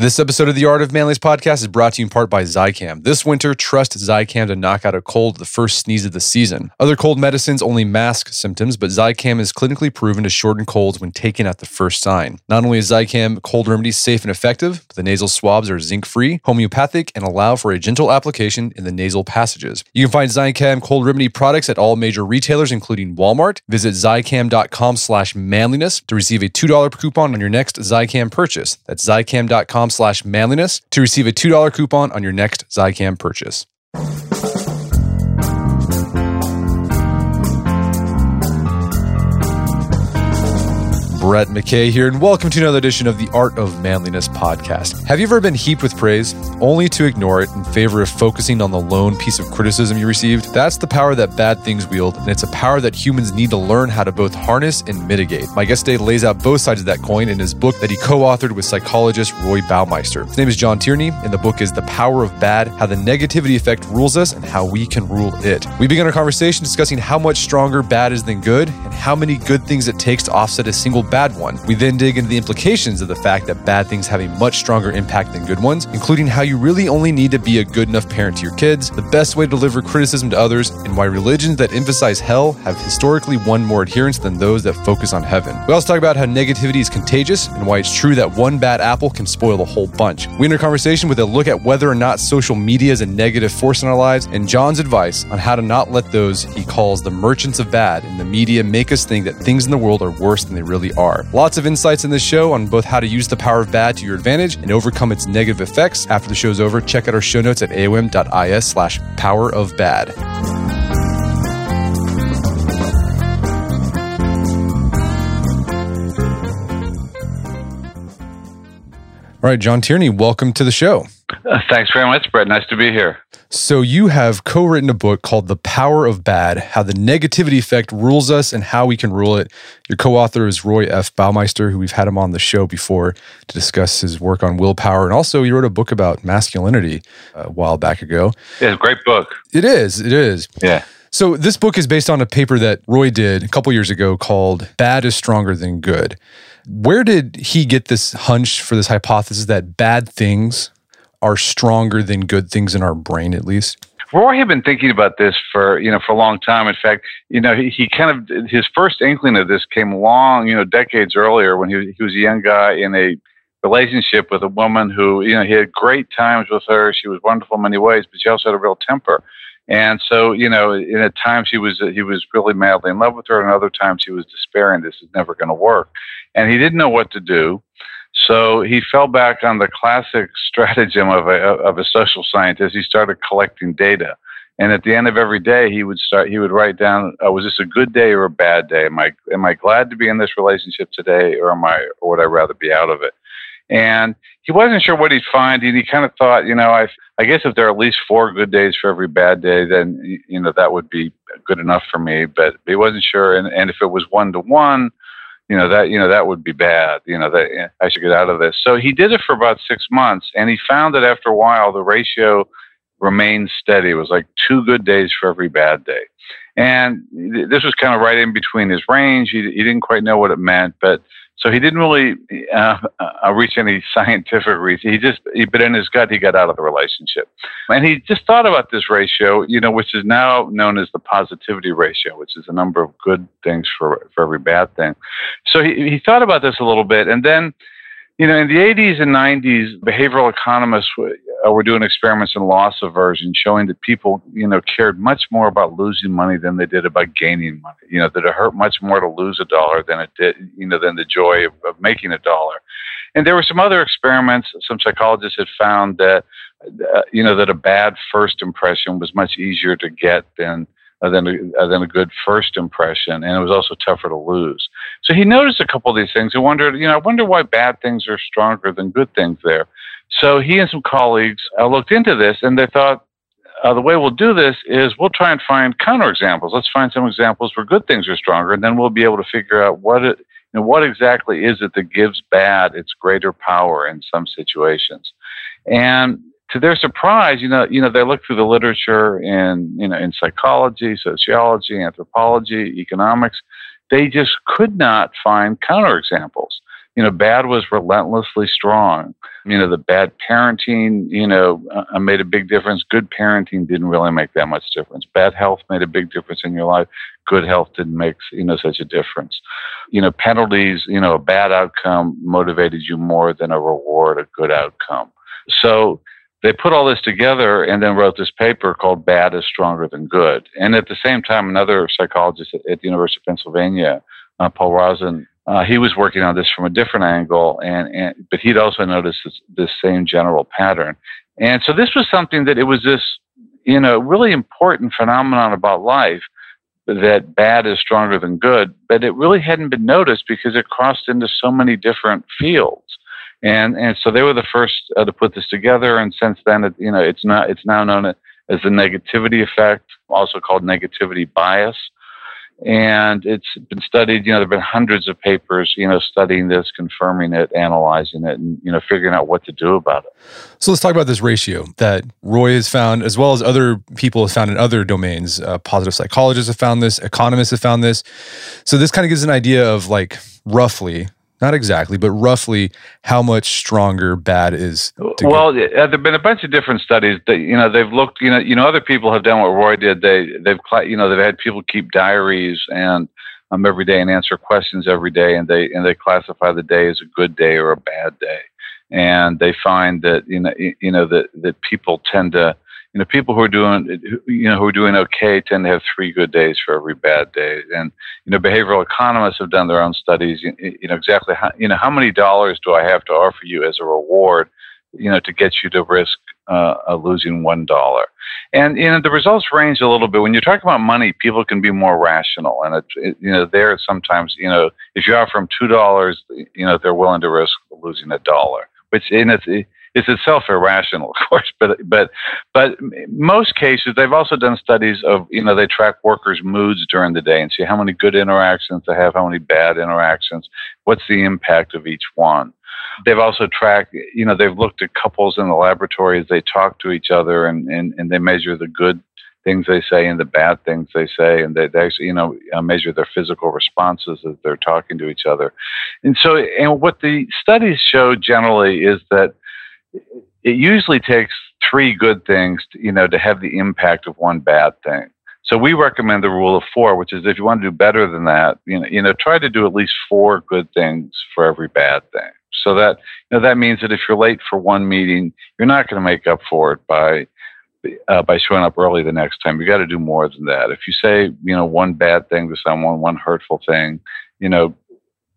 This episode of the Art of Manliness podcast is brought to you in part by Zicam. This winter, trust Zicam to knock out a cold the first sneeze of the season. Other cold medicines only mask symptoms, but Zicam is clinically proven to shorten colds when taken at the first sign. Not only is Zicam cold remedy safe and effective, but the nasal swabs are zinc free, homeopathic, and allow for a gentle application in the nasal passages. You can find Zicam cold remedy products at all major retailers, including Walmart. Visit zicam.com slash manliness to receive a $2 coupon on your next Zicam purchase. That's zicam.com slash manliness to receive a $2 coupon on your next Zicam purchase. Brett McKay here, and welcome to another edition of the Art of Manliness podcast. Have you ever been heaped with praise only to ignore it in favor of focusing on the lone piece of criticism you received? That's the power that bad things wield, and it's a power that humans need to learn how to both harness and mitigate. My guest today lays out both sides of that coin in his book that he co authored with psychologist Roy Baumeister. His name is John Tierney, and the book is The Power of Bad How the Negativity Effect Rules Us and How We Can Rule It. We begin our conversation discussing how much stronger bad is than good and how many good things it takes to offset a single bad one. We then dig into the implications of the fact that bad things have a much stronger impact than good ones, including how you really only need to be a good enough parent to your kids, the best way to deliver criticism to others, and why religions that emphasize hell have historically won more adherents than those that focus on heaven. We also talk about how negativity is contagious and why it's true that one bad apple can spoil the whole bunch. We end our conversation with a look at whether or not social media is a negative force in our lives and John's advice on how to not let those he calls the merchants of bad in the media make us think that things in the world are worse than they really are. Lots of insights in this show on both how to use the power of bad to your advantage and overcome its negative effects. After the show's over, check out our show notes at aom.is slash power of bad. All right, John Tierney, welcome to the show. Uh, thanks very much, Brett. Nice to be here. So, you have co written a book called The Power of Bad How the Negativity Effect Rules Us and How We Can Rule It. Your co author is Roy F. Baumeister, who we've had him on the show before to discuss his work on willpower. And also, you wrote a book about masculinity uh, a while back ago. Yeah, great book. It is. It is. Yeah. So, this book is based on a paper that Roy did a couple years ago called Bad is Stronger Than Good. Where did he get this hunch for this hypothesis that bad things are stronger than good things in our brain, at least? Roy had been thinking about this for you know for a long time. In fact, you know he, he kind of his first inkling of this came long you know decades earlier when he was, he was a young guy in a relationship with a woman who you know he had great times with her. She was wonderful in many ways, but she also had a real temper. And so, you know, in at times he was he was really madly in love with her, and other times he was despairing this is never going to work, and he didn't know what to do. So he fell back on the classic stratagem of a of a social scientist. He started collecting data, and at the end of every day, he would start. He would write down: oh, Was this a good day or a bad day? Am I am I glad to be in this relationship today, or am I or would I rather be out of it? And he wasn't sure what he'd find, and he kind of thought, you know, I I guess if there are at least four good days for every bad day, then you know that would be good enough for me. But he wasn't sure, and and if it was one to one, you know that you know that would be bad. You know that eh, I should get out of this. So he did it for about six months, and he found that after a while the ratio remained steady. It was like two good days for every bad day. And this was kind of right in between his range. He, he didn't quite know what it meant, but so he didn't really uh, uh, reach any scientific reason. He just, he, but in his gut, he got out of the relationship. And he just thought about this ratio, you know, which is now known as the positivity ratio, which is the number of good things for, for every bad thing. So he, he thought about this a little bit. And then, you know, in the 80s and 90s, behavioral economists uh, were doing experiments in loss aversion, showing that people, you know, cared much more about losing money than they did about gaining money. You know, that it hurt much more to lose a dollar than it did, you know, than the joy of, of making a dollar. And there were some other experiments. Some psychologists had found that, uh, you know, that a bad first impression was much easier to get than uh, than a, uh, than a good first impression, and it was also tougher to lose. So he noticed a couple of these things and wondered, you know, I wonder why bad things are stronger than good things there. So he and some colleagues uh, looked into this and they thought, uh, the way we'll do this is we'll try and find counterexamples. Let's find some examples where good things are stronger, and then we'll be able to figure out what it, what exactly is it that gives bad its greater power in some situations. And to their surprise, you know, you know, they looked through the literature in, you know, in psychology, sociology, anthropology, economics. They just could not find counterexamples you know, bad was relentlessly strong. You know, the bad parenting, you know, uh, made a big difference. Good parenting didn't really make that much difference. Bad health made a big difference in your life. Good health didn't make, you know, such a difference. You know, penalties, you know, a bad outcome motivated you more than a reward, a good outcome. So they put all this together and then wrote this paper called Bad is Stronger Than Good. And at the same time, another psychologist at the University of Pennsylvania, uh, Paul Rozin, uh, he was working on this from a different angle, and, and but he'd also noticed this, this same general pattern. And so this was something that it was this, you know, really important phenomenon about life that bad is stronger than good, but it really hadn't been noticed because it crossed into so many different fields. And and so they were the first uh, to put this together. And since then, it, you know, it's not it's now known as the negativity effect, also called negativity bias. And it's been studied. You know, there've been hundreds of papers, you know, studying this, confirming it, analyzing it, and you know, figuring out what to do about it. So let's talk about this ratio that Roy has found, as well as other people have found in other domains. Uh, positive psychologists have found this, economists have found this. So this kind of gives an idea of like roughly not exactly, but roughly how much stronger bad is. To Well, uh, there've been a bunch of different studies that you know they've looked. You know, you know, other people have done what Roy did. They they've you know they've had people keep diaries and um every day and answer questions every day, and they and they classify the day as a good day or a bad day, and they find that you know you know that that people tend to know, people who are doing, you know, who are doing okay tend to have three good days for every bad day. And you know, behavioral economists have done their own studies. You, you know, exactly how, you know, how many dollars do I have to offer you as a reward, you know, to get you to risk uh, losing one dollar? And you know, the results range a little bit. When you're talking about money, people can be more rational, and it, it you know, there sometimes, you know, if you offer them two dollars, you know, they're willing to risk losing a dollar. Which, and it's is itself irrational, of course, but but but most cases they've also done studies of you know they track workers' moods during the day and see how many good interactions they have, how many bad interactions, what's the impact of each one. They've also tracked, you know, they've looked at couples in the laboratory as they talk to each other and, and, and they measure the good things they say and the bad things they say, and they, they actually, you know, uh, measure their physical responses as they're talking to each other. And so, and what the studies show generally is that it usually takes three good things, to, you know, to have the impact of one bad thing. So we recommend the rule of four, which is if you want to do better than that, you know, you know, try to do at least four good things for every bad thing. So that you know that means that if you're late for one meeting, you're not going to make up for it by uh, by showing up early the next time. You got to do more than that. If you say you know one bad thing to someone, one hurtful thing, you know,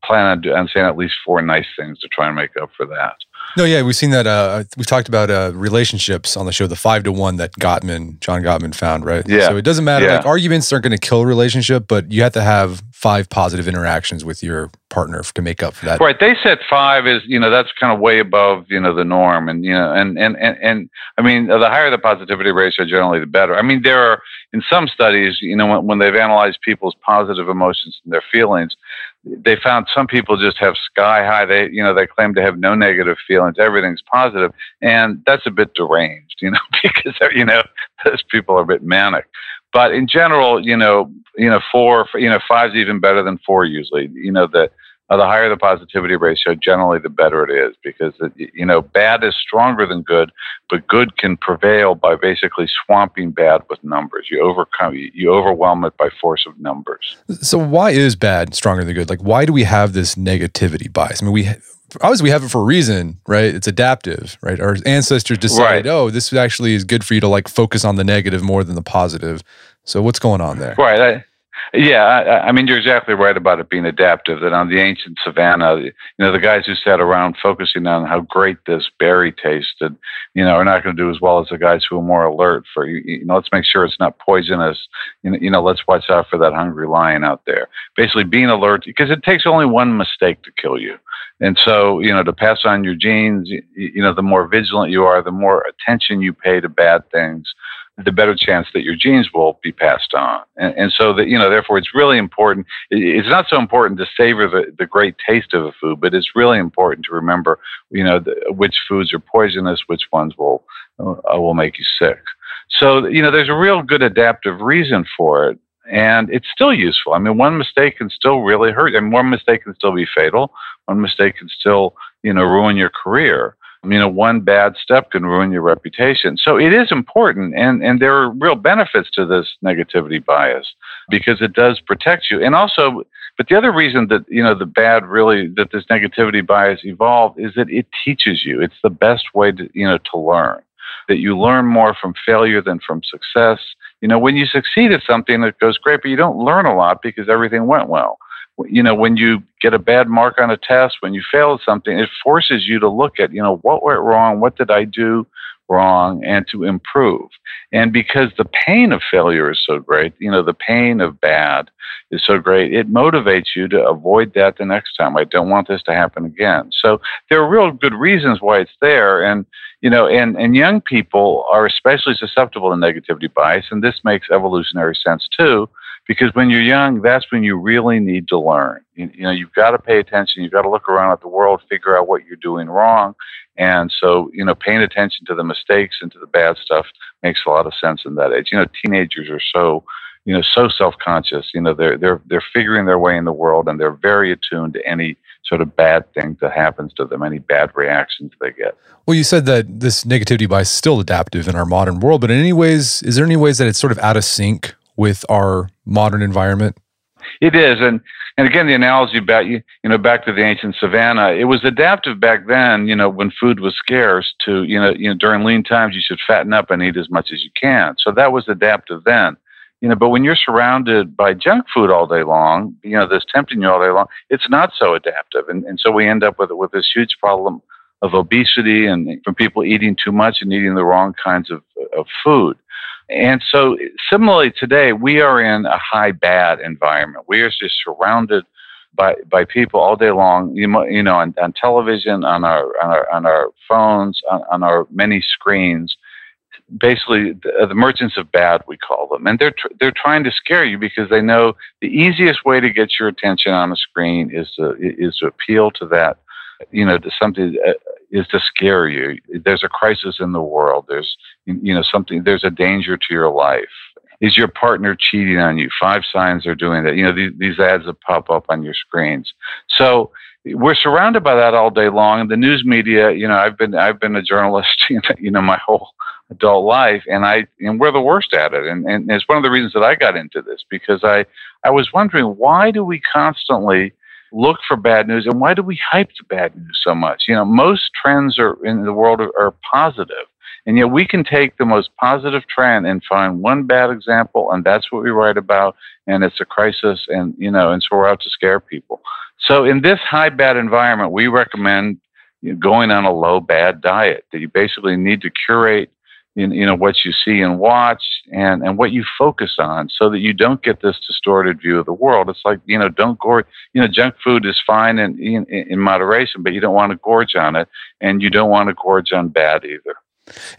plan on, on saying at least four nice things to try and make up for that. No, yeah, we've seen that. Uh, we've talked about uh, relationships on the show, the five to one that Gottman, John Gottman found, right? Yeah. So it doesn't matter. Yeah. Like arguments aren't going to kill a relationship, but you have to have five positive interactions with your partner to make up for that. Right. They said five is, you know, that's kind of way above, you know, the norm. And, you know, and, and, and, and I mean, the higher the positivity ratio, generally the better. I mean, there are, in some studies, you know, when, when they've analyzed people's positive emotions and their feelings, they found some people just have sky high. They, you know, they claim to have no negative feelings. Everything's positive, and that's a bit deranged, you know, because you know those people are a bit manic. But in general, you know, you know, four, you know, five's even better than four usually. You know, the uh, the higher the positivity ratio, generally the better it is because it, you know bad is stronger than good, but good can prevail by basically swamping bad with numbers. You overcome, you overwhelm it by force of numbers. So why is bad stronger than good? Like why do we have this negativity bias? I mean, we obviously we have it for a reason, right? It's adaptive, right? Our ancestors decided, right. oh, this actually is good for you to like focus on the negative more than the positive. So what's going on there? Right. I, yeah, I, I, mean you're exactly right about it being adaptive. That on the ancient savannah, you know, the guys who sat around focusing on how great this berry tasted, you know, are not going to do as well as the guys who are more alert for you. Know, let's make sure it's not poisonous. You know, let's watch out for that hungry lion out there. Basically, being alert because it takes only one mistake to kill you. And so, you know, to pass on your genes, you know, the more vigilant you are, the more attention you pay to bad things the better chance that your genes will be passed on. And, and so that, you know, therefore it's really important. It's not so important to savor the, the great taste of a food, but it's really important to remember, you know, the, which foods are poisonous, which ones will, uh, will make you sick. So, you know, there's a real good adaptive reason for it. and it's still useful. I mean, one mistake can still really hurt, and one mistake can still be fatal. One mistake can still, you know, ruin your career. You know, one bad step can ruin your reputation. So it is important, and and there are real benefits to this negativity bias because it does protect you, and also. But the other reason that you know the bad really that this negativity bias evolved is that it teaches you. It's the best way to you know to learn. That you learn more from failure than from success you know, when you succeed at something, it goes great, but you don't learn a lot because everything went well. You know, when you get a bad mark on a test, when you fail at something, it forces you to look at, you know, what went wrong? What did I do wrong? And to improve. And because the pain of failure is so great, you know, the pain of bad is so great, it motivates you to avoid that the next time. I don't want this to happen again. So there are real good reasons why it's there. And, you know, and, and young people are especially susceptible to negativity bias, and this makes evolutionary sense too, because when you're young, that's when you really need to learn. You, you know, you've got to pay attention, you've got to look around at the world, figure out what you're doing wrong, and so, you know, paying attention to the mistakes and to the bad stuff makes a lot of sense in that age. You know, teenagers are so you know so self-conscious you know they're they're they're figuring their way in the world and they're very attuned to any sort of bad thing that happens to them, any bad reactions they get. Well, you said that this negativity bias is still adaptive in our modern world, but in any ways, is there any ways that it's sort of out of sync with our modern environment? It is, and and again, the analogy back you know back to the ancient savannah, it was adaptive back then. You know, when food was scarce, to you know you know during lean times, you should fatten up and eat as much as you can. So that was adaptive then you know but when you're surrounded by junk food all day long you know that's tempting you all day long it's not so adaptive and, and so we end up with with this huge problem of obesity and from people eating too much and eating the wrong kinds of, of food and so similarly today we are in a high bad environment. We are just surrounded by by people all day long. You, you know on, on television on our on our on our phones on, on our many screens. Basically the, uh, the, merchants of bad we call them. And they're tr- they're trying to scare you because they know the easiest way to get your attention on a screen is to is to appeal to that you know to something uh, is to scare you. There's a crisis in the world. There's you know something there's a danger to your life. Is your partner cheating on you? Five signs are doing that. You know these, these ads that pop up on your screens. So we're surrounded by that all day long. And the news media you know i've been i've been a journalist you know my whole adult life and i and we're the worst at it. And, and it's one of the reasons that i got into this because i i was wondering why do we constantly look for bad news and why do we hype the bad news so much? You know most trends are in the world are, are positive and yet we can take the most positive trend and find one bad example and that's what we write about and it's a crisis and you know and so we're out to scare people. So in this high bad environment we recommend going on a low bad diet that you basically need to curate in, you know what you see and watch and and what you focus on so that you don't get this distorted view of the world. It's like you know don't gorge you know junk food is fine in, in, in moderation but you don't want to gorge on it and you don't want to gorge on bad either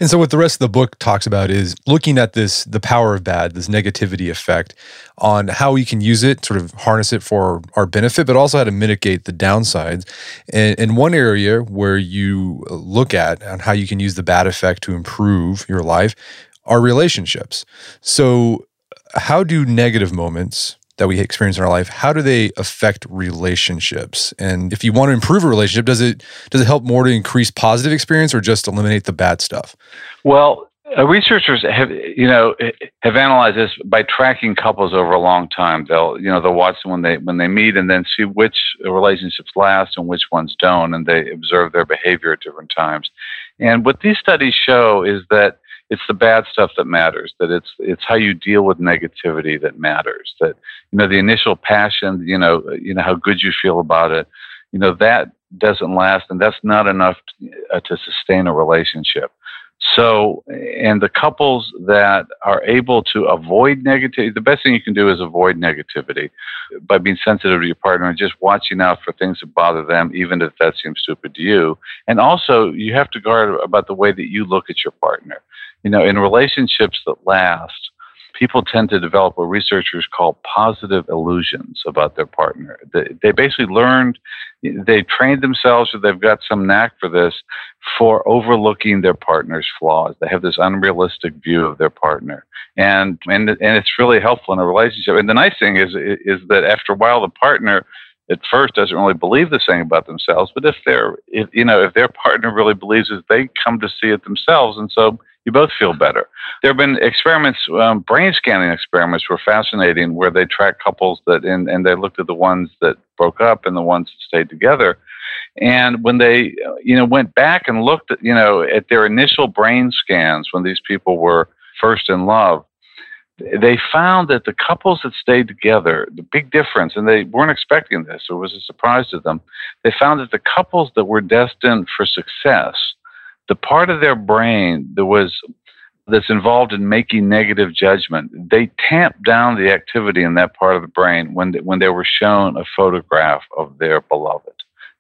and so, what the rest of the book talks about is looking at this, the power of bad, this negativity effect, on how we can use it, sort of harness it for our benefit, but also how to mitigate the downsides. And, and one area where you look at on how you can use the bad effect to improve your life are relationships. So, how do negative moments that we experience in our life how do they affect relationships? And if you want to improve a relationship does it does it help more to increase positive experience or just eliminate the bad stuff? Well uh, researchers have you know have analyzed this by tracking couples over a long time. They'll you know they'll watch them when they when they meet and then see which relationships last and which ones don't and they observe their behavior at different times. And what these studies show is that it's the bad stuff that matters that it's it's how you deal with negativity that matters that you know the initial passion you know you know how good you feel about it you know that doesn't last and that's not enough to, uh, to sustain a relationship. So and the couples that are able to avoid negativity the best thing you can do is avoid negativity by being sensitive to your partner and just watching out for things that bother them even if that seems stupid to you. And also you have to guard about the way that you look at your partner you know, in relationships that last, people tend to develop what researchers call positive illusions about their partner. They, they basically learned, they trained themselves, or they've got some knack for this, for overlooking their partner's flaws. They have this unrealistic view of their partner. And, and, and it's really helpful in a relationship. And the nice thing is, is that after a while, the partner at first doesn't really believe the same about themselves. But if they're, if, you know, if their partner really believes it, they come to see it themselves. And so you both feel better. There have been experiments, um, brain scanning experiments were fascinating where they tracked couples that, and, and they looked at the ones that broke up and the ones that stayed together. And when they, you know, went back and looked at, you know, at their initial brain scans when these people were first in love, they found that the couples that stayed together, the big difference, and they weren't expecting this, it was a surprise to them. They found that the couples that were destined for success, the part of their brain that was that's involved in making negative judgment, they tamped down the activity in that part of the brain when they, when they were shown a photograph of their beloved.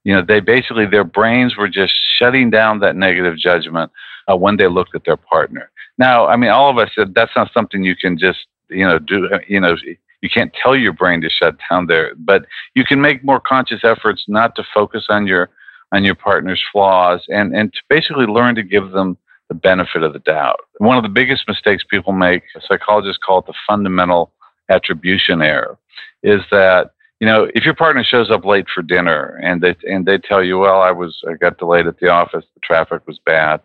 You know, they basically their brains were just shutting down that negative judgment uh, when they looked at their partner. Now, I mean, all of us said that's not something you can just you know do. Uh, you know, you can't tell your brain to shut down there, but you can make more conscious efforts not to focus on your on your partner's flaws and and to basically learn to give them the benefit of the doubt. One of the biggest mistakes people make, psychologists call it the fundamental attribution error, is that you know if your partner shows up late for dinner and they and they tell you, well, I was I got delayed at the office, the traffic was bad,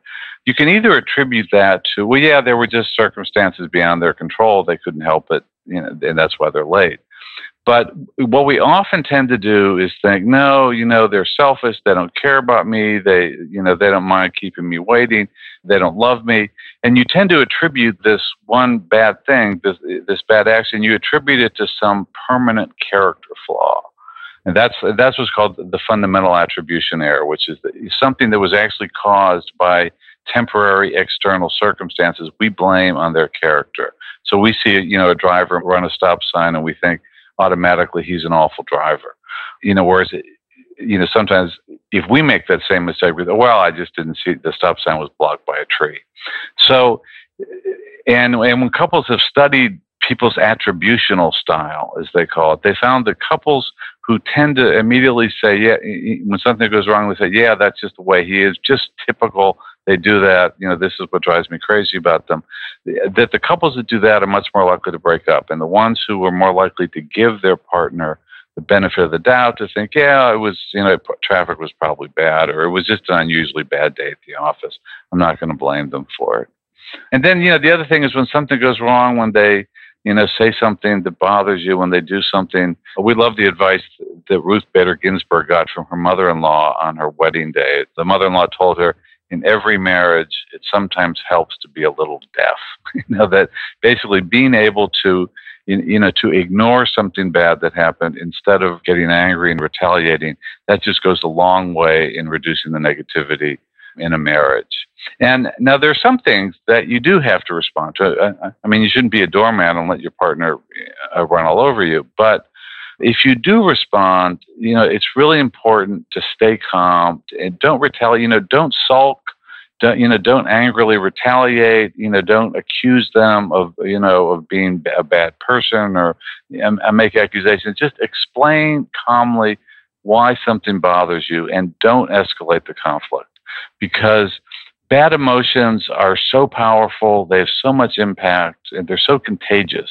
you can either attribute that to, well, yeah, there were just circumstances beyond their control, they couldn't help it, you know, and that's why they're late. But what we often tend to do is think, no, you know, they're selfish. They don't care about me. They, you know, they don't mind keeping me waiting. They don't love me. And you tend to attribute this one bad thing, this, this bad action, you attribute it to some permanent character flaw. And that's, that's what's called the fundamental attribution error, which is something that was actually caused by temporary external circumstances we blame on their character. So we see, you know, a driver run a stop sign and we think, automatically he's an awful driver. You know, whereas, you know, sometimes if we make that same mistake, go, well, I just didn't see the stop sign was blocked by a tree. So, and, and when couples have studied people's attributional style, as they call it, they found that couples who tend to immediately say, yeah, when something goes wrong, they say, yeah, that's just the way he is, just typical they do that. You know, this is what drives me crazy about them. That the couples that do that are much more likely to break up, and the ones who are more likely to give their partner the benefit of the doubt to think, yeah, it was, you know, traffic was probably bad, or it was just an unusually bad day at the office. I'm not going to blame them for it. And then, you know, the other thing is when something goes wrong, when they, you know, say something that bothers you, when they do something. We love the advice that Ruth Bader Ginsburg got from her mother in law on her wedding day. The mother in law told her, in every marriage, it sometimes helps to be a little deaf. you know, that basically being able to, you know, to ignore something bad that happened instead of getting angry and retaliating, that just goes a long way in reducing the negativity in a marriage. And now there are some things that you do have to respond to. I mean, you shouldn't be a doorman and let your partner uh, run all over you, but if you do respond, you know, it's really important to stay calm and don't retaliate, you know, don't sulk, don't, you know, don't angrily retaliate, you know, don't accuse them of, you know, of being a bad person or and, and make accusations. Just explain calmly why something bothers you and don't escalate the conflict because bad emotions are so powerful, they have so much impact, and they're so contagious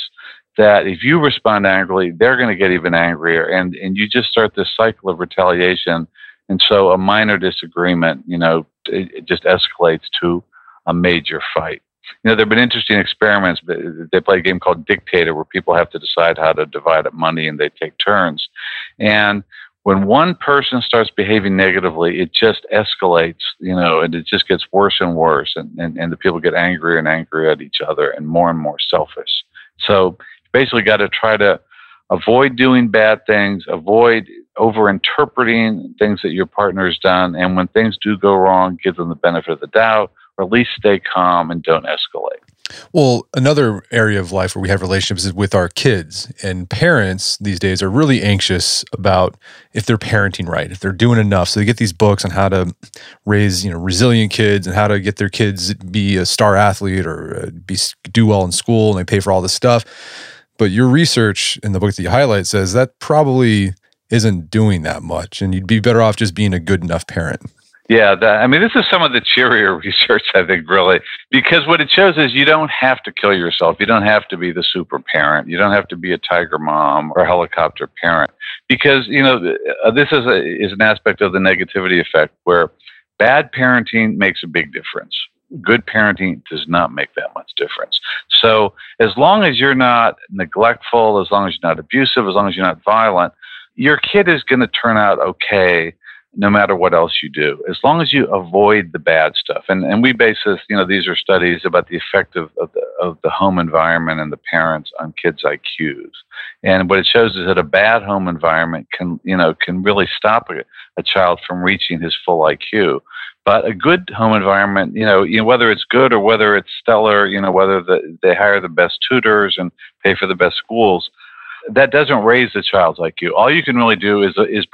that if you respond angrily, they're going to get even angrier, and and you just start this cycle of retaliation. And so a minor disagreement, you know, it, it just escalates to a major fight. You know, there have been interesting experiments. They play a game called Dictator, where people have to decide how to divide up money, and they take turns. And when one person starts behaving negatively, it just escalates, you know, and it just gets worse and worse. And, and, and the people get angrier and angrier at each other and more and more selfish. So basically got to try to avoid doing bad things, avoid over interpreting things that your partner has done. And when things do go wrong, give them the benefit of the doubt, or at least stay calm and don't escalate. Well, another area of life where we have relationships is with our kids. And parents these days are really anxious about if they're parenting right, if they're doing enough. So they get these books on how to raise, you know, resilient kids and how to get their kids be a star athlete or uh, be do well in school and they pay for all this stuff. But your research in the book that you highlight says that probably isn't doing that much and you'd be better off just being a good enough parent. Yeah, I mean, this is some of the cheerier research, I think, really, because what it shows is you don't have to kill yourself. You don't have to be the super parent. You don't have to be a tiger mom or helicopter parent, because you know uh, this is a, is an aspect of the negativity effect where bad parenting makes a big difference. Good parenting does not make that much difference. So as long as you're not neglectful, as long as you're not abusive, as long as you're not violent, your kid is going to turn out okay no matter what else you do, as long as you avoid the bad stuff. And, and we base this, you know, these are studies about the effect of, of, the, of the home environment and the parents on kids' IQs. And what it shows is that a bad home environment can, you know, can really stop a, a child from reaching his full IQ. But a good home environment, you know, you know, whether it's good or whether it's stellar, you know, whether the, they hire the best tutors and pay for the best schools, that doesn't raise the like you. All you can really do is is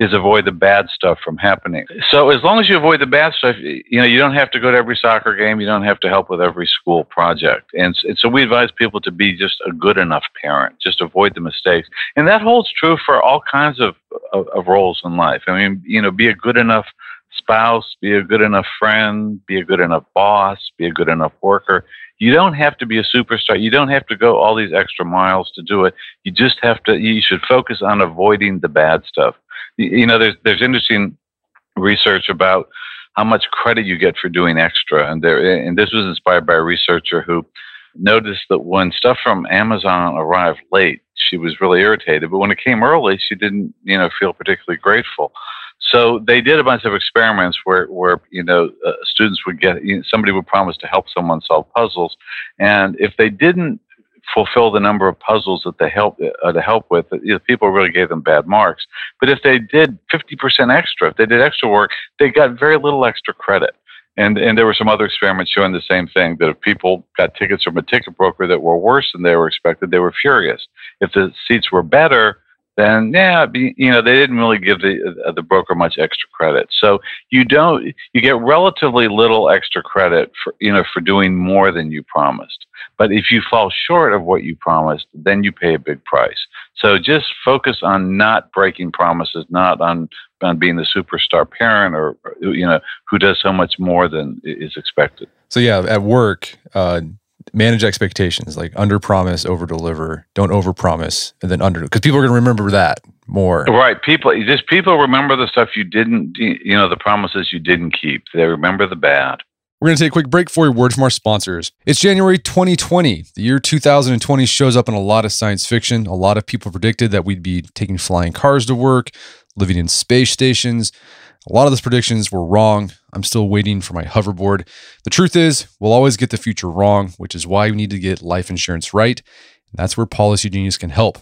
is avoid the bad stuff from happening. So as long as you avoid the bad stuff, you know, you don't have to go to every soccer game. You don't have to help with every school project. And, and so we advise people to be just a good enough parent, just avoid the mistakes. And that holds true for all kinds of, of, of roles in life. I mean, you know, be a good enough spouse, be a good enough friend, be a good enough boss, be a good enough worker. You don't have to be a superstar. You don't have to go all these extra miles to do it. You just have to, you should focus on avoiding the bad stuff you know, there's there's interesting research about how much credit you get for doing extra, and there and this was inspired by a researcher who noticed that when stuff from Amazon arrived late, she was really irritated, but when it came early, she didn't, you know, feel particularly grateful. So they did a bunch of experiments where, where you know, uh, students would get you know, somebody would promise to help someone solve puzzles, and if they didn't fulfill the number of puzzles that they help uh, to help with, you know, people really gave them bad marks. But if they did 50% extra, if they did extra work, they got very little extra credit. And and there were some other experiments showing the same thing that if people got tickets from a ticket broker that were worse than they were expected, they were furious. If the seats were better, then yeah, you know they didn't really give the uh, the broker much extra credit. So you don't you get relatively little extra credit for you know for doing more than you promised. But if you fall short of what you promised, then you pay a big price. So just focus on not breaking promises, not on, on being the superstar parent or, you know, who does so much more than is expected. So yeah, at work, uh, manage expectations, like under promise, over deliver. Don't over promise and then under, because people are going to remember that more. Right. People, just people remember the stuff you didn't, you know, the promises you didn't keep. They remember the bad. We're going to take a quick break for a word from our sponsors. It's January 2020. The year 2020 shows up in a lot of science fiction. A lot of people predicted that we'd be taking flying cars to work, living in space stations. A lot of those predictions were wrong. I'm still waiting for my hoverboard. The truth is, we'll always get the future wrong, which is why we need to get life insurance right. And that's where Policy Genius can help.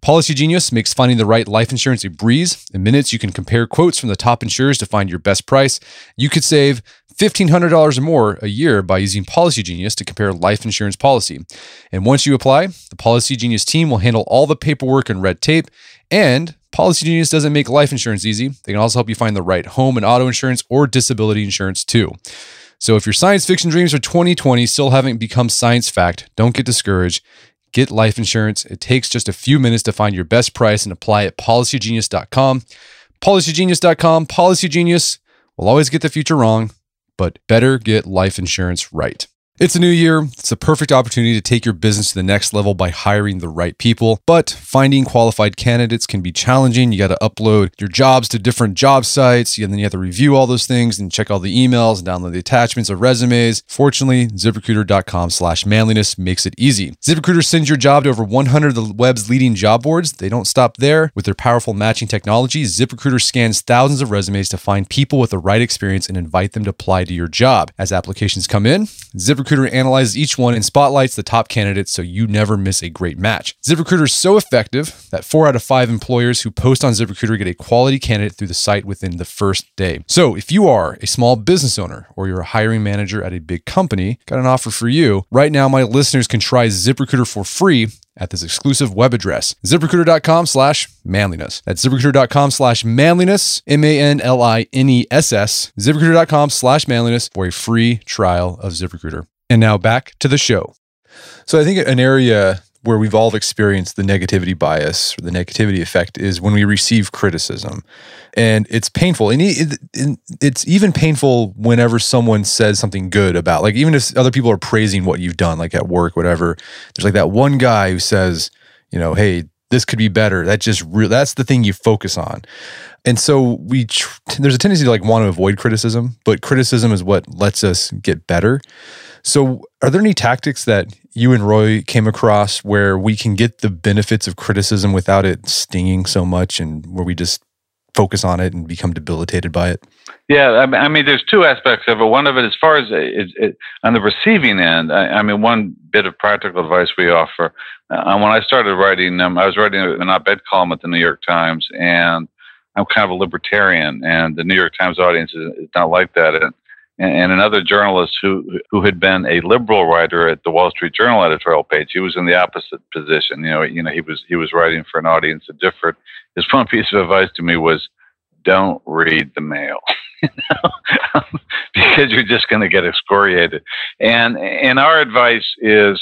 Policy Genius makes finding the right life insurance a breeze. In minutes, you can compare quotes from the top insurers to find your best price. You could save $1,500 or more a year by using Policy Genius to compare life insurance policy. And once you apply, the Policy Genius team will handle all the paperwork and red tape. And Policy Genius doesn't make life insurance easy. They can also help you find the right home and auto insurance or disability insurance too. So if your science fiction dreams for 2020 still haven't become science fact, don't get discouraged. Get life insurance. It takes just a few minutes to find your best price and apply at policygenius.com. Policygenius.com. Policy Genius will always get the future wrong but better get life insurance right. It's a new year. It's a perfect opportunity to take your business to the next level by hiring the right people. But finding qualified candidates can be challenging. You got to upload your jobs to different job sites, and then you have to review all those things and check all the emails and download the attachments of resumes. Fortunately, ziprecruiter.com slash manliness makes it easy. ZipRecruiter sends your job to over 100 of the web's leading job boards. They don't stop there. With their powerful matching technology, ZipRecruiter scans thousands of resumes to find people with the right experience and invite them to apply to your job. As applications come in, ZipRecruiter ZipRecruiter analyzes each one and spotlights the top candidates so you never miss a great match. ZipRecruiter is so effective that four out of five employers who post on ZipRecruiter get a quality candidate through the site within the first day. So if you are a small business owner or you're a hiring manager at a big company, got an offer for you. Right now, my listeners can try ZipRecruiter for free at this exclusive web address, ziprecruiter.com slash manliness. That's ziprecruiter.com slash manliness, M-A-N-L-I-N-E-S-S, ziprecruiter.com slash manliness for a free trial of ZipRecruiter. And now back to the show. So I think an area where we've all experienced the negativity bias or the negativity effect is when we receive criticism. And it's painful. And it's even painful whenever someone says something good about like even if other people are praising what you've done like at work whatever there's like that one guy who says you know hey this could be better. That just re- that's the thing you focus on. And so we tr- there's a tendency to like want to avoid criticism but criticism is what lets us get better so are there any tactics that you and Roy came across where we can get the benefits of criticism without it stinging so much and where we just focus on it and become debilitated by it? Yeah, I mean, there's two aspects of it. One of it, as far as it, it, on the receiving end, I, I, mean, one bit of practical advice we offer. Uh, when I started writing, um, I was writing an op-ed column at the New York Times, and I'm kind of a libertarian, and the New York Times audience is, not like that. And and another journalist who who had been a liberal writer at the Wall Street Journal editorial page. He was in the opposite position. You know, you know, he was he was writing for an audience that differed. His one piece of advice to me was, "Don't read the mail." you know? because you're just going to get excoriated. And and our advice is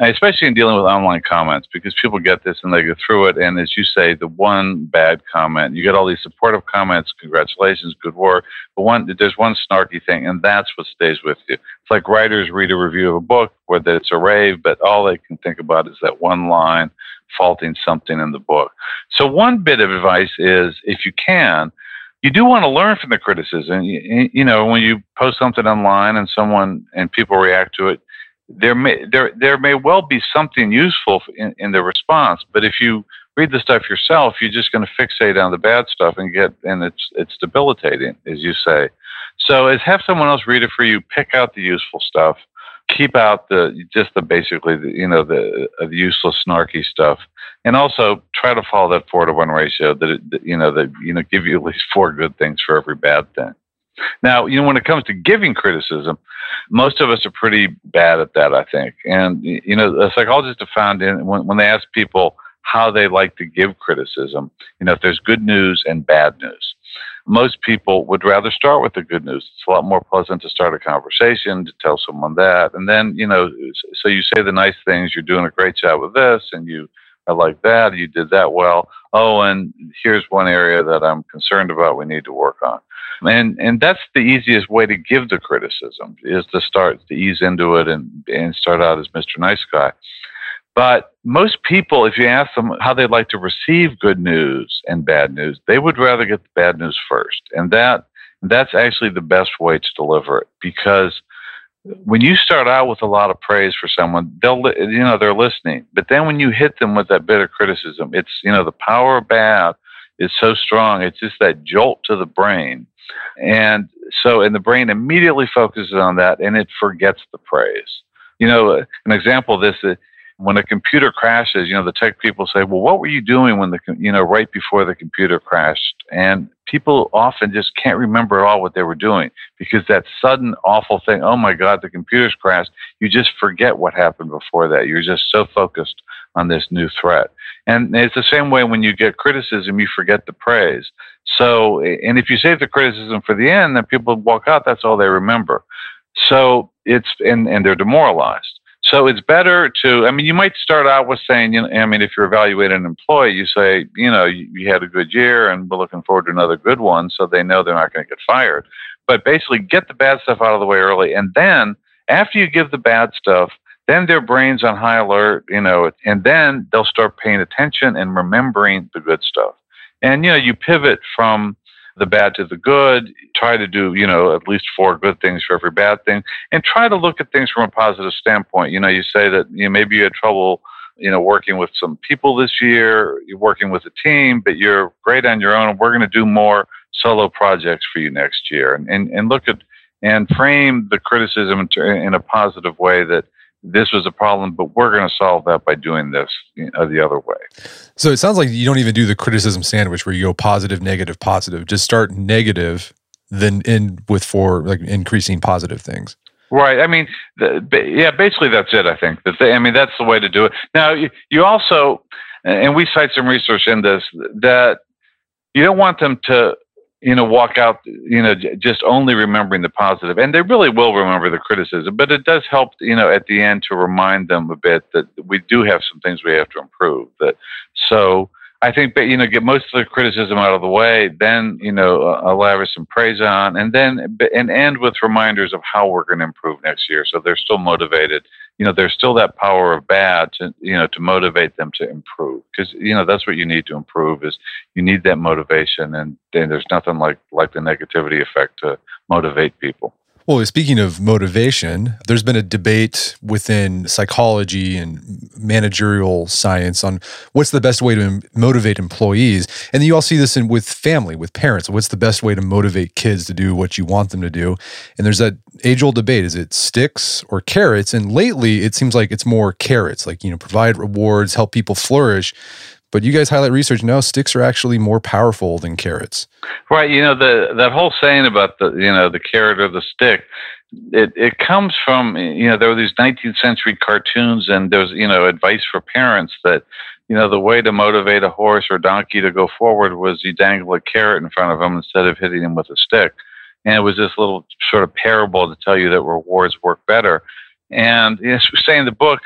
especially in dealing with online comments because people get this and they go through it and as you say the one bad comment you get all these supportive comments congratulations good work but one there's one snarky thing and that's what stays with you. It's like writers read a review of a book whether it's a rave but all they can think about is that one line faulting something in the book. So one bit of advice is if you can you do want to learn from the criticism. You, you know when you post something online and someone and people react to it there may there there may well be something useful in, in the response, but if you read the stuff yourself, you're just going to fixate on the bad stuff and get and it's it's debilitating, as you say. So, as have someone else read it for you. Pick out the useful stuff. Keep out the just the basically the, you know the, uh, the useless snarky stuff, and also try to follow that four to one ratio. That, it, that you know that you know give you at least four good things for every bad thing. Now, you know, when it comes to giving criticism, most of us are pretty bad at that, I think. And, you know, a psychologist have found in when, when they ask people how they like to give criticism, you know, if there's good news and bad news, most people would rather start with the good news. It's a lot more pleasant to start a conversation, to tell someone that. And then, you know, so you say the nice things, you're doing a great job with this, and you, I like that, you did that well. Oh, and here's one area that I'm concerned about we need to work on. And and that's the easiest way to give the criticism is to start to ease into it and and start out as Mr. Nice Guy. But most people, if you ask them how they'd like to receive good news and bad news, they would rather get the bad news first. And that that's actually the best way to deliver it because when you start out with a lot of praise for someone, they'll you know they're listening. But then when you hit them with that bit of criticism, it's you know the power of bad is so strong. It's just that jolt to the brain and so, and the brain immediately focuses on that and it forgets the praise. You know, an example of this is when a computer crashes, you know, the tech people say, well, what were you doing when the, you know, right before the computer crashed? And people often just can't remember at all what they were doing because that sudden awful thing, oh my God, the computer's crashed, you just forget what happened before that. You're just so focused on this new threat. And it's the same way when you get criticism, you forget the praise. So, and if you save the criticism for the end, then people walk out, that's all they remember. So it's, and, and they're demoralized. So it's better to, I mean, you might start out with saying, you know, I mean, if you're evaluating an employee, you say, you know, you, you had a good year and we're looking forward to another good one. So they know they're not going to get fired. But basically get the bad stuff out of the way early. And then after you give the bad stuff, then their brain's on high alert, you know, and then they'll start paying attention and remembering the good stuff. And, you know, you pivot from the bad to the good, try to do, you know, at least four good things for every bad thing, and try to look at things from a positive standpoint. You know, you say that, you know, maybe you had trouble, you know, working with some people this year, you're working with a team, but you're great on your own, and we're going to do more solo projects for you next year. And, and, and look at, and frame the criticism in a positive way that this was a problem, but we're going to solve that by doing this you know, the other way. So it sounds like you don't even do the criticism sandwich where you go positive, negative, positive. Just start negative, then end with for like increasing positive things. Right. I mean, the, yeah, basically that's it. I think that. They, I mean, that's the way to do it. Now, you, you also, and we cite some research in this that you don't want them to you know, walk out, you know, just only remembering the positive. And they really will remember the criticism, but it does help, you know, at the end to remind them a bit that we do have some things we have to improve. That so I think, you know, get most of the criticism out of the way, then, you know, uh, some praise on, and then and end with reminders of how we're going to improve next year, so they're still motivated you know, there's still that power of bad to, you know, to motivate them to improve. Because, you know, that's what you need to improve is you need that motivation. And, and there's nothing like, like the negativity effect to motivate people. Well, speaking of motivation, there's been a debate within psychology and managerial science on what's the best way to motivate employees. And you all see this in with family, with parents. What's the best way to motivate kids to do what you want them to do? And there's that age old debate is it sticks or carrots? And lately, it seems like it's more carrots, like, you know, provide rewards, help people flourish. But you guys highlight research. No, sticks are actually more powerful than carrots. Right. You know the that whole saying about the you know the carrot or the stick. It it comes from you know there were these 19th century cartoons and there's you know advice for parents that you know the way to motivate a horse or donkey to go forward was you dangle a carrot in front of them instead of hitting them with a stick. And it was this little sort of parable to tell you that rewards work better. And as we say in the book,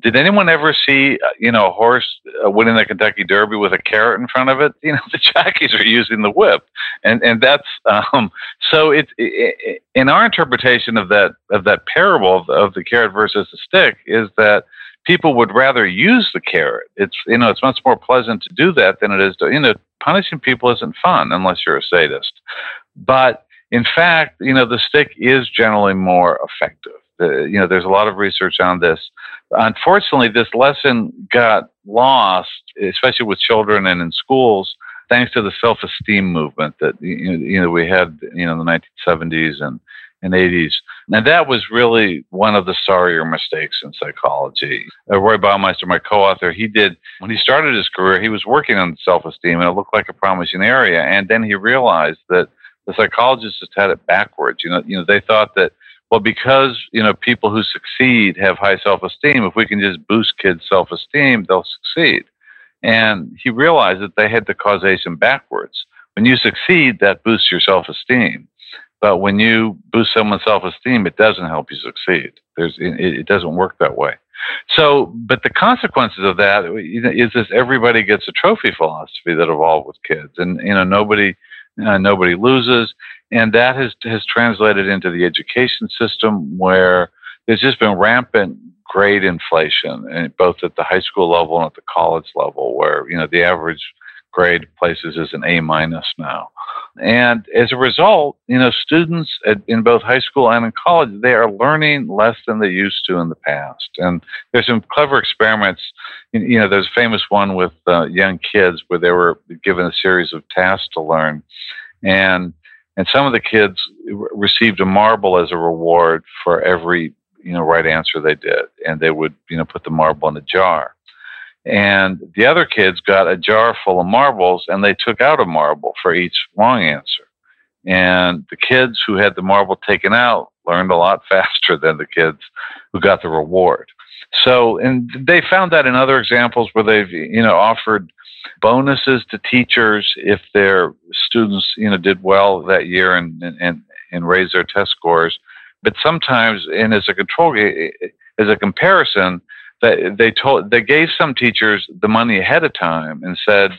did anyone ever see uh, you know a horse uh, winning the Kentucky Derby with a carrot in front of it? You know the jockeys are using the whip, and and that's um, so it, it, in our interpretation of that of that parable of, of the carrot versus the stick is that people would rather use the carrot. It's you know it's much more pleasant to do that than it is to you know punishing people isn't fun unless you're a sadist, but in fact you know the stick is generally more effective. Uh, you know there's a lot of research on this Unfortunately, this lesson got lost, especially with children and in schools, thanks to the self-esteem movement that you know we had you know in the 1970s and and 80s. And that was really one of the sorrier mistakes in psychology. Uh, Roy Baumeister, my co-author, he did when he started his career, he was working on self-esteem, and it looked like a promising area. And then he realized that the psychologists just had it backwards. You know, you know, they thought that well, because you know people who succeed have high self-esteem. If we can just boost kids' self-esteem, they'll succeed. And he realized that they had the causation backwards. When you succeed, that boosts your self-esteem. But when you boost someone's self-esteem, it doesn't help you succeed. There's, it, it doesn't work that way. So, but the consequences of that is this: everybody gets a trophy philosophy that evolved with kids, and you know nobody, uh, nobody loses. And that has has translated into the education system where there's just been rampant grade inflation, and both at the high school level and at the college level, where you know the average grade places is an A minus now. And as a result, you know, students at, in both high school and in college, they are learning less than they used to in the past. And there's some clever experiments. You know, there's a famous one with uh, young kids where they were given a series of tasks to learn. And and some of the kids received a marble as a reward for every you know right answer they did and they would you know put the marble in a jar and the other kids got a jar full of marbles and they took out a marble for each wrong answer and the kids who had the marble taken out learned a lot faster than the kids who got the reward so and they found that in other examples where they've you know offered bonuses to teachers if their students, you know, did well that year and and and raised their test scores. But sometimes, and as a control, eh, eh, as a comparison, that they told they gave some teachers the money ahead of time and said,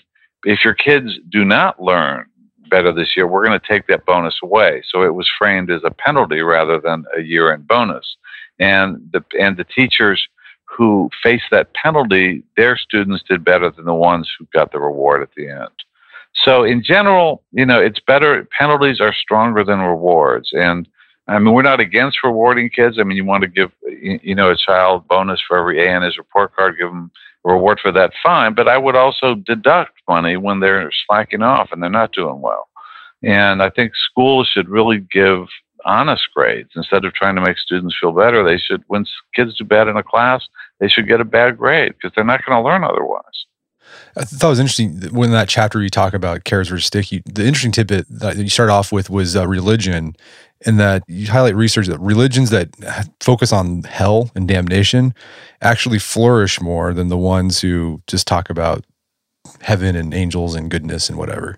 if your kids do not learn better this year, we're going to take that bonus away. So it was framed as a penalty rather than a year-end bonus. And the and the teachers who faced that penalty, their students did better than the ones who got the reward at the end. So in general, you know, it's better. Penalties are stronger than rewards, and I mean, we're not against rewarding kids. I mean, you want to give, you know, a child bonus for every A in his report card, give them a reward for that, fine. But I would also deduct money when they're slacking off and they're not doing well. And I think schools should really give honest grades instead of trying to make students feel better. They should, when kids do bad in a class, they should get a bad grade because they're not going to learn otherwise. I thought it was interesting when that chapter you talk about carrots versus stick. You, the interesting tidbit that you start off with was uh, religion, and that you highlight research that religions that focus on hell and damnation actually flourish more than the ones who just talk about heaven and angels and goodness and whatever.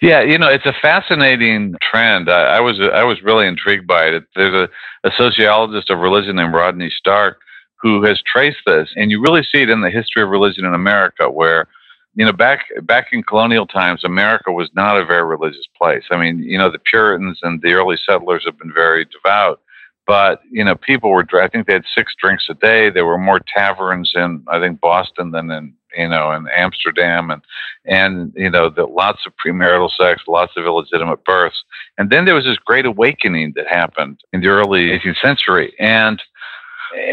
Yeah, you know, it's a fascinating trend. I, I was I was really intrigued by it. There's a, a sociologist of religion named Rodney Stark who has traced this, and you really see it in the history of religion in America, where you know back back in colonial times, America was not a very religious place. I mean, you know, the Puritans and the early settlers have been very devout, but you know, people were. I think they had six drinks a day. There were more taverns in I think Boston than in you know in Amsterdam, and and you know, lots of premarital sex, lots of illegitimate births, and then there was this great awakening that happened in the early 18th century, and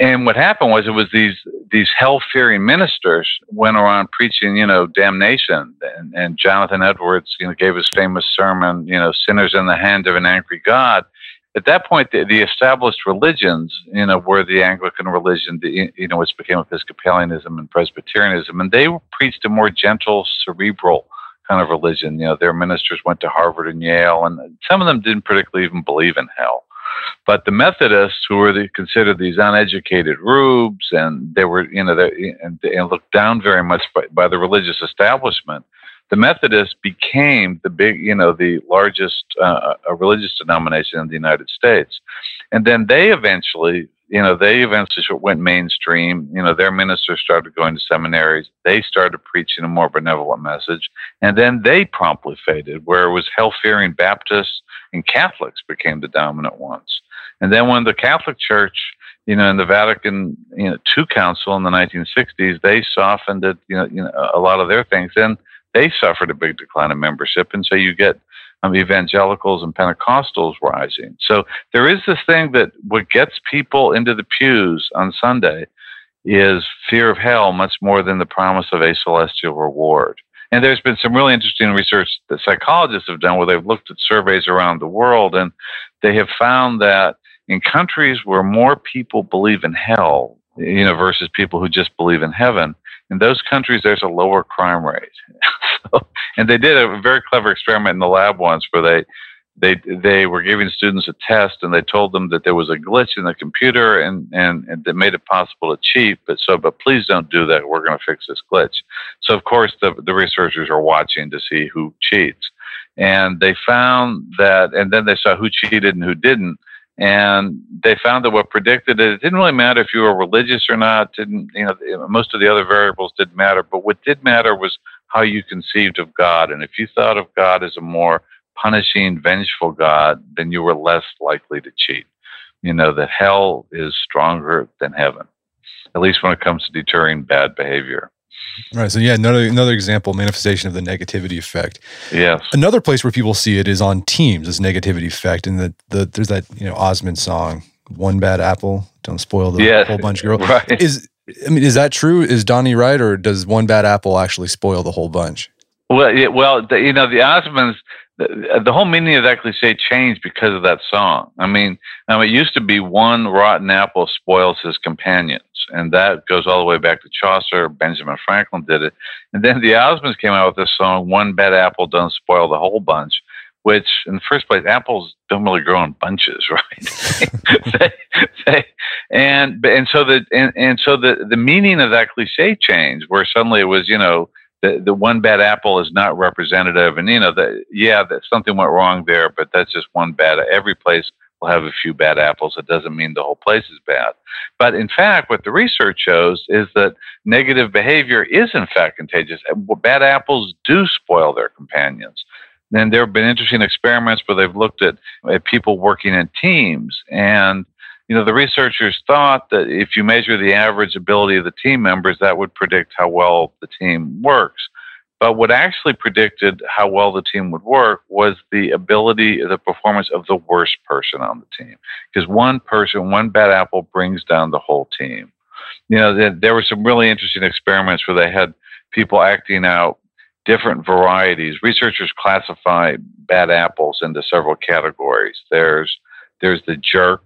and what happened was it was these these hell fearing ministers went around preaching, you know, damnation. And, and Jonathan Edwards, you know, gave his famous sermon, you know, sinners in the hand of an angry God at that point, the, the, established religions, you know, were the Anglican religion, the, you know, which became Episcopalianism and Presbyterianism, and they preached a more gentle, cerebral kind of religion. You know, their ministers went to Harvard and Yale, and some of them didn't particularly even believe in hell. But the Methodists, who were the, considered these uneducated rubes, and they were, you know, they, and, and looked down very much by, by the religious establishment, the Methodists became the big, you know, the largest uh, religious denomination in the United States. And then they eventually, you know, they eventually went mainstream. You know, their ministers started going to seminaries. They started preaching a more benevolent message. And then they promptly faded, where it was hell fearing Baptists and Catholics became the dominant ones. And then when the Catholic Church, you know, in the Vatican you know, II Council in the 1960s, they softened it, you know, you know, a lot of their things. And they suffered a big decline in membership. And so you get um, evangelicals and Pentecostals rising. So there is this thing that what gets people into the pews on Sunday is fear of hell much more than the promise of a celestial reward. And there's been some really interesting research that psychologists have done where they've looked at surveys around the world and they have found that in countries where more people believe in hell, you know, versus people who just believe in heaven, in those countries there's a lower crime rate. so, and they did a very clever experiment in the lab once where they they they were giving students a test and they told them that there was a glitch in the computer and and, and that made it possible to cheat but so but please don't do that. We're going to fix this glitch. So of course the the researchers are watching to see who cheats. And they found that and then they saw who cheated and who didn't and they found that what predicted it, it didn't really matter if you were religious or not. Didn't you know? Most of the other variables didn't matter, but what did matter was how you conceived of God. And if you thought of God as a more punishing, vengeful God, then you were less likely to cheat. You know that hell is stronger than heaven, at least when it comes to deterring bad behavior. Right. So yeah, another another example, manifestation of the negativity effect. Yes. Another place where people see it is on teams, this negativity effect. And the, the there's that, you know, Osmond song, One Bad Apple, Don't Spoil the yes. Whole Bunch Girl. Right. Is I mean, is that true? Is Donnie right, or does one bad apple actually spoil the whole bunch? Well, yeah, well, the, you know, the Osmonds, the, the, whole meaning of that cliche changed because of that song. I mean, now it used to be one rotten apple spoils his companions, and that goes all the way back to Chaucer. Benjamin Franklin did it, and then the Osmonds came out with this song, "One Bad Apple don't Spoil the Whole Bunch," which, in the first place, apples don't really grow in bunches, right? and and so the and, and so the the meaning of that cliche changed, where suddenly it was, you know. The, the one bad apple is not representative, and you know that yeah, that something went wrong there, but that's just one bad. Every place will have a few bad apples. It doesn't mean the whole place is bad. But in fact, what the research shows is that negative behavior is in fact contagious. Bad apples do spoil their companions. And there have been interesting experiments where they've looked at, at people working in teams and you know, the researchers thought that if you measure the average ability of the team members, that would predict how well the team works. But what actually predicted how well the team would work was the ability, the performance of the worst person on the team. Because one person, one bad apple brings down the whole team. You know, there were some really interesting experiments where they had people acting out different varieties. Researchers classify bad apples into several categories. There's there's the jerk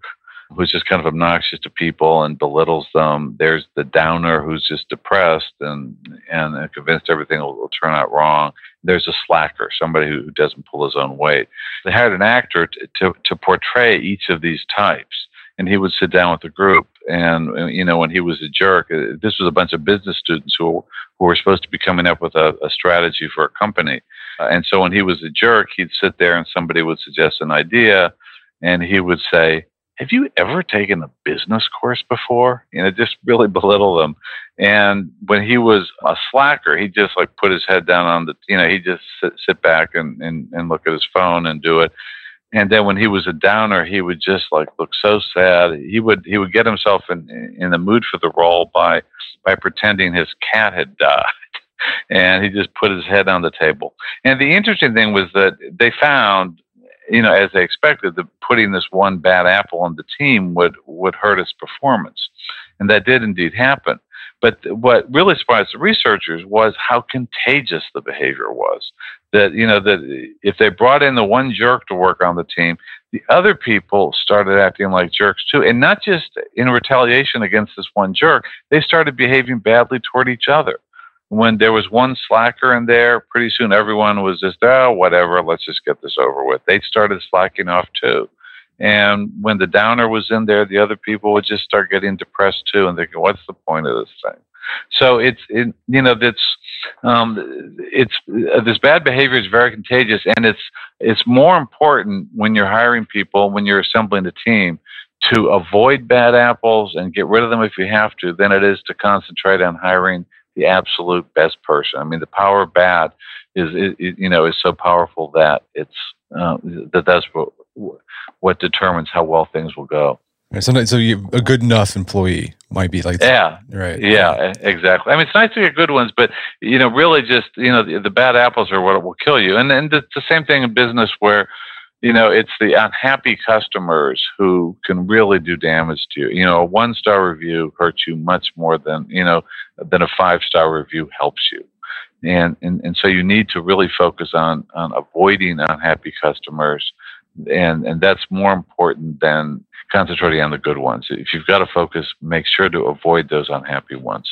who's just kind of obnoxious to people and belittles them. There's the downer who's just depressed and and convinced everything will, will turn out wrong. There's a slacker, somebody who doesn't pull his own weight. They hired an actor to, to, to portray each of these types, and he would sit down with the group. And you know, when he was a jerk, uh, this was a bunch of business students who who were supposed to be coming up with a, a strategy for a company. Uh, and so when he was a jerk, he'd sit there and somebody would suggest an idea, and he would say, have you ever taken a business course before? And it just really belittled them. And when he was a slacker, he just like put his head down on the, you know, he just sit, sit back and, and, and look at his phone and do it. And then when he was a downer, he would just like look so sad. He would he would get himself in in the mood for the role by by pretending his cat had died and he just put his head on the table. And the interesting thing was that they found you know, as they expected, that putting this one bad apple on the team would would hurt its performance, and that did indeed happen. But what really surprised the researchers was how contagious the behavior was. That you know that if they brought in the one jerk to work on the team, the other people started acting like jerks too, and not just in retaliation against this one jerk. They started behaving badly toward each other when there was one slacker in there, pretty soon everyone was just, oh, whatever, let's just get this over with. They started slacking off too. And when the downer was in there, the other people would just start getting depressed too and thinking, what's the point of this thing? So it's, it, you know, that's, um, it's uh, this bad behavior is very contagious, and it's it's more important when you're hiring people, when you're assembling a team, to avoid bad apples and get rid of them if you have to, than it is to concentrate on hiring the absolute best person. I mean, the power of bad is, is you know is so powerful that it's uh, that that's what what determines how well things will go. Sometimes, so you a good enough employee might be like yeah, right, yeah, exactly. I mean, it's nice to get good ones, but you know, really, just you know, the, the bad apples are what will kill you. And and it's the same thing in business where you know, it's the unhappy customers who can really do damage to you. You know, a one star review hurts you much more than, you know, than a five star review helps you. And, and, and so you need to really focus on, on avoiding unhappy customers. And, and that's more important than concentrating on the good ones. If you've got to focus, make sure to avoid those unhappy ones.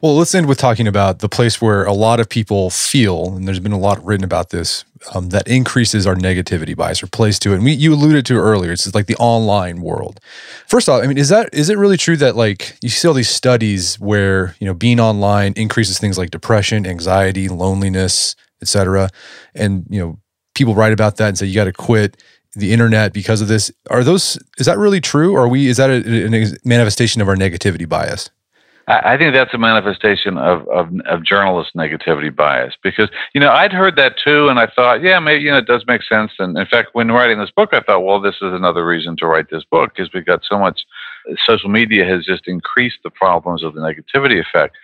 Well, let's end with talking about the place where a lot of people feel, and there's been a lot written about this, um, that increases our negativity bias or plays to it. And we, you alluded to earlier, it's like the online world. First off, I mean, is that is it really true that like you see all these studies where you know being online increases things like depression, anxiety, loneliness, etc. And you know people write about that and say you got to quit the internet because of this. Are those is that really true, or are we is that a, a manifestation of our negativity bias? I think that's a manifestation of, of, of journalist negativity bias because you know I'd heard that too, and I thought, yeah, maybe you know it does make sense. And in fact, when writing this book, I thought, well, this is another reason to write this book because we've got so much social media has just increased the problems of the negativity effect.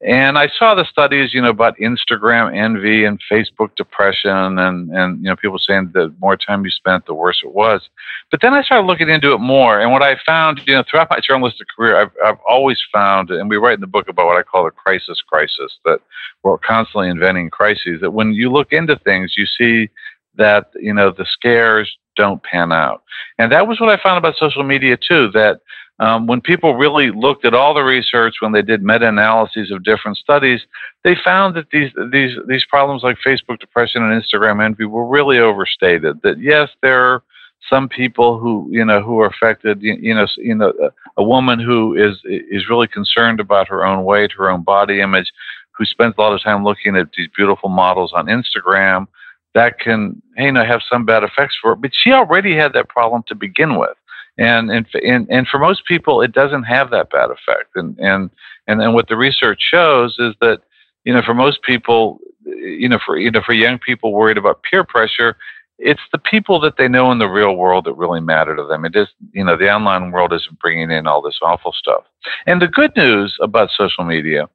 And I saw the studies, you know, about Instagram envy and Facebook depression, and and you know, people saying the more time you spent, the worse it was. But then I started looking into it more, and what I found, you know, throughout my journalistic career, I've I've always found, and we write in the book about what I call the crisis crisis, that we're constantly inventing crises. That when you look into things, you see that you know the scares don't pan out, and that was what I found about social media too. That um, when people really looked at all the research, when they did meta-analyses of different studies, they found that these these these problems like Facebook depression and Instagram envy were really overstated. That yes, there are some people who you know who are affected. You, you know, you know, a, woman who is is really concerned about her own weight, her own body image, who spends a lot of time looking at these beautiful models on Instagram. That can, you know, have some bad effects for her. But she already had that problem to begin with and and and, and for most people it doesn't have that bad effect. And and and then what the research shows is that you know for most people you know for you know for young people worried about peer pressure it's the people that they know in the real world that really matter to them. It is you know the online world isn't bringing in all this awful stuff. And the good news about social media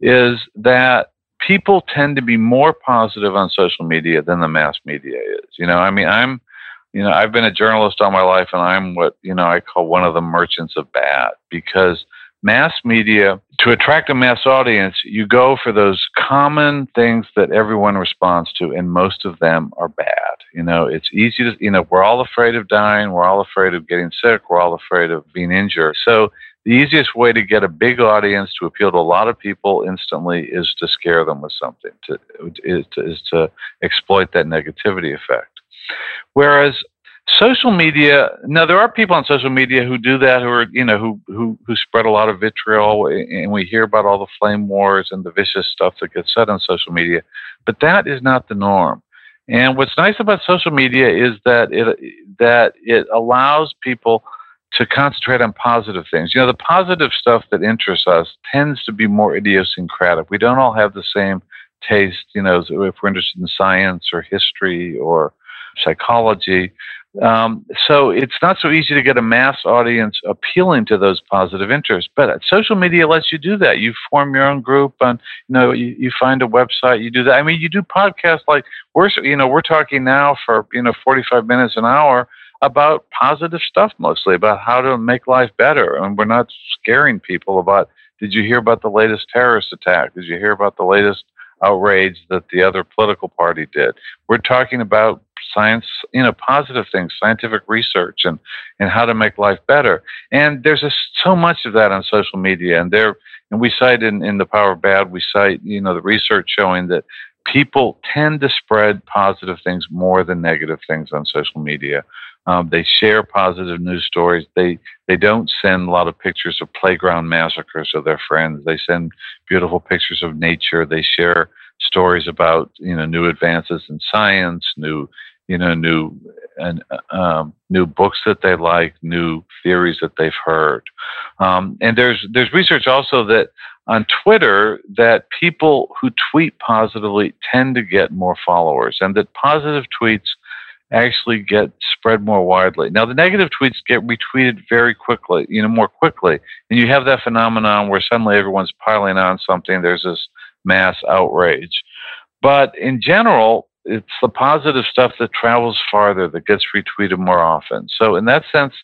is that people tend to be more positive on social media than the mass media is. You know i mean i'm you know, I've been a journalist all my life, and I'm what you know I call one of the merchants of bad because mass media to attract a mass audience, you go for those common things that everyone responds to, and most of them are bad. You know, it's easy to, you know, we're all afraid of dying, we're all afraid of getting sick, we're all afraid of being injured. So the easiest way to get a big audience to appeal to a lot of people instantly is to scare them with something, to, is, to, is to exploit that negativity effect. Whereas social media now there are people on social media who do that who are you know who who who spread a lot of vitriol and we hear about all the flame wars and the vicious stuff that gets said on social media but that is not the norm. And what's nice about social media is that it that it allows people to concentrate on positive things. You know the positive stuff that interests us tends to be more idiosyncratic. We don't all have the same taste you know if we're interested in science or history or psychology um, so it's not so easy to get a mass audience appealing to those positive interests. But social media lets you do that. You form your own group, and you know you, you find a website. You do that. I mean, you do podcasts like we're you know we're talking now for you know 45 minutes an hour about positive stuff mostly about how to make life better, and we're not scaring people about. Did you hear about the latest terrorist attack? Did you hear about the latest outrage that the other political party did? We're talking about science, you know, positive things, scientific research, and and how to make life better. And there's a, so much of that on social media, and there, and we cite in in the Power of Bad, we cite you know the research showing that people tend to spread positive things more than negative things on social media. Um, they share positive news stories. They they don't send a lot of pictures of playground massacres of their friends. They send beautiful pictures of nature. They share stories about you know new advances in science, new you know, new and um, new books that they like, new theories that they've heard. Um, and there's there's research also that on Twitter that people who tweet positively tend to get more followers, and that positive tweets actually get spread more widely. Now the negative tweets get retweeted very quickly, you know, more quickly, and you have that phenomenon where suddenly everyone's piling on something. There's this mass outrage. But in general, it's the positive stuff that travels farther that gets retweeted more often. So in that sense,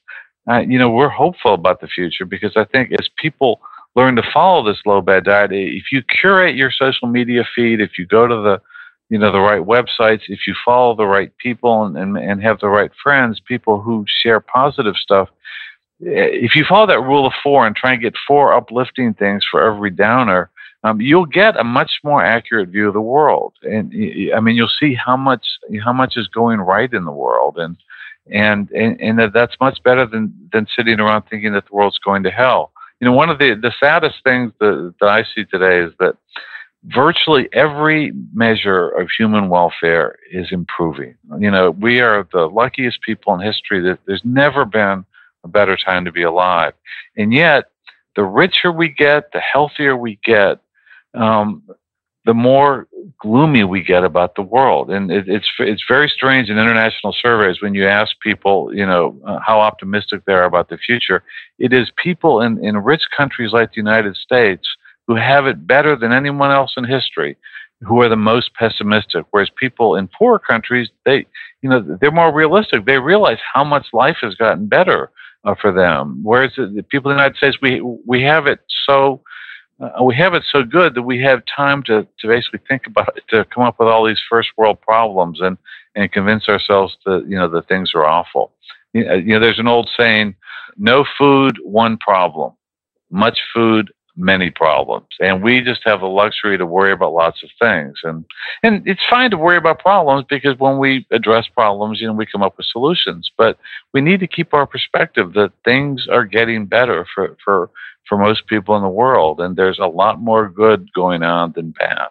uh, you know, we're hopeful about the future because I think as people learn to follow this low bad diet, if you curate your social media feed, if you go to the you know the right websites, if you follow the right people and, and, and have the right friends, people who share positive stuff, eh, if you follow that rule of four and try and get four uplifting things for every downer, um, you'll get a much more accurate view of the world. And I mean, you'll see how much how much is going right in the world, and and and, and that that's much better than than sitting around thinking that the world's going to hell. You know, one of the the saddest things that, that I see today is that virtually every measure of human welfare is improving. You know, we are the luckiest people in history that there's never been a better time to be alive. And yet, the richer we get, the healthier we get, um, the more gloomy we get about the world. And it, it's it's very strange in international surveys when you ask people, you know, uh, how optimistic they are about the future. It is people in, in rich countries like the United States who have it better than anyone else in history who are the most pessimistic whereas people in poor countries they you know they're more realistic they realize how much life has gotten better uh, for them whereas the people in the united states we we have it so uh, we have it so good that we have time to, to basically think about it, to come up with all these first world problems and, and convince ourselves that, you know, that things are awful. You know, there's an old saying, no food, one problem. Much food, many problems. And we just have the luxury to worry about lots of things. And and it's fine to worry about problems because when we address problems, you know, we come up with solutions. But we need to keep our perspective that things are getting better for, for for most people in the world. And there's a lot more good going on than bad.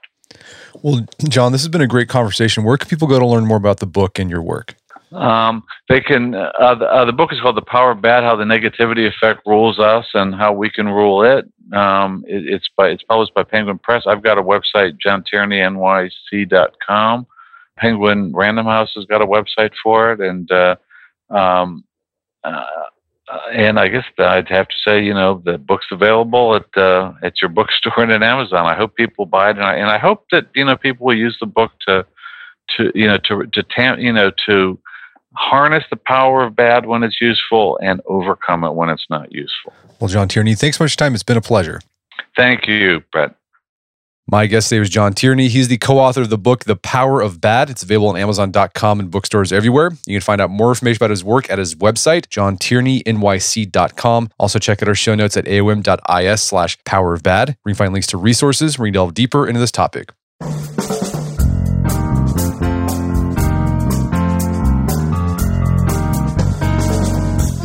Well, John, this has been a great conversation. Where can people go to learn more about the book and your work? Um, they can. Uh, the, uh, the, book is called "The Power of Bad: How the Negativity Effect Rules Us and How We Can Rule It." Um, it it's by it's published by Penguin Press. I've got a website, johntierneynyc.com. Penguin Random House has got a website for it, and uh, um, uh, uh, and I guess I'd have to say, you know, the book's available at uh, at your bookstore and at Amazon. I hope people buy it, and I, and I hope that you know people will use the book to to you know to to tam, you know to harness the power of bad when it's useful and overcome it when it's not useful. Well, John Tierney, thanks so much for your time. It's been a pleasure. Thank you, Brett. My guest today was John Tierney. He's the co author of the book, The Power of Bad. It's available on Amazon.com and bookstores everywhere. You can find out more information about his work at his website, johntierneynyc.com. Also, check out our show notes at aom.is slash power of bad, where you can find links to resources where you can delve deeper into this topic.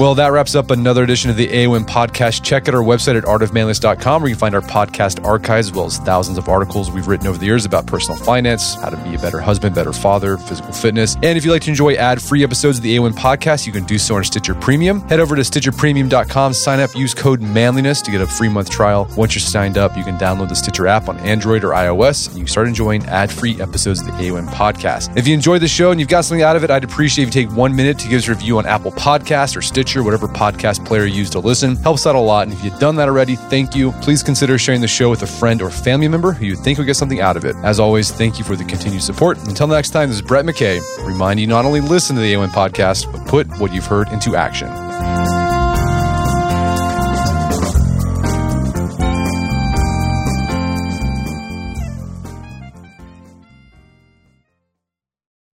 Well, that wraps up another edition of the AOM podcast. Check out our website at artofmanliness.com where you can find our podcast archives as well as thousands of articles we've written over the years about personal finance, how to be a better husband, better father, physical fitness. And if you'd like to enjoy ad-free episodes of the AOM podcast, you can do so on Stitcher Premium. Head over to stitcherpremium.com, sign up, use code manliness to get a free month trial. Once you're signed up, you can download the Stitcher app on Android or iOS and you start enjoying ad-free episodes of the AOM podcast. If you enjoyed the show and you've got something out of it, I'd appreciate if you take one minute to give us a review on Apple Podcast or Stitcher Stitcher, whatever podcast player you use to listen. Helps out a lot. And if you've done that already, thank you. Please consider sharing the show with a friend or family member who you think would get something out of it. As always, thank you for the continued support. Until next time, this is Brett McKay, reminding you not only listen to the AOM podcast, but put what you've heard into action.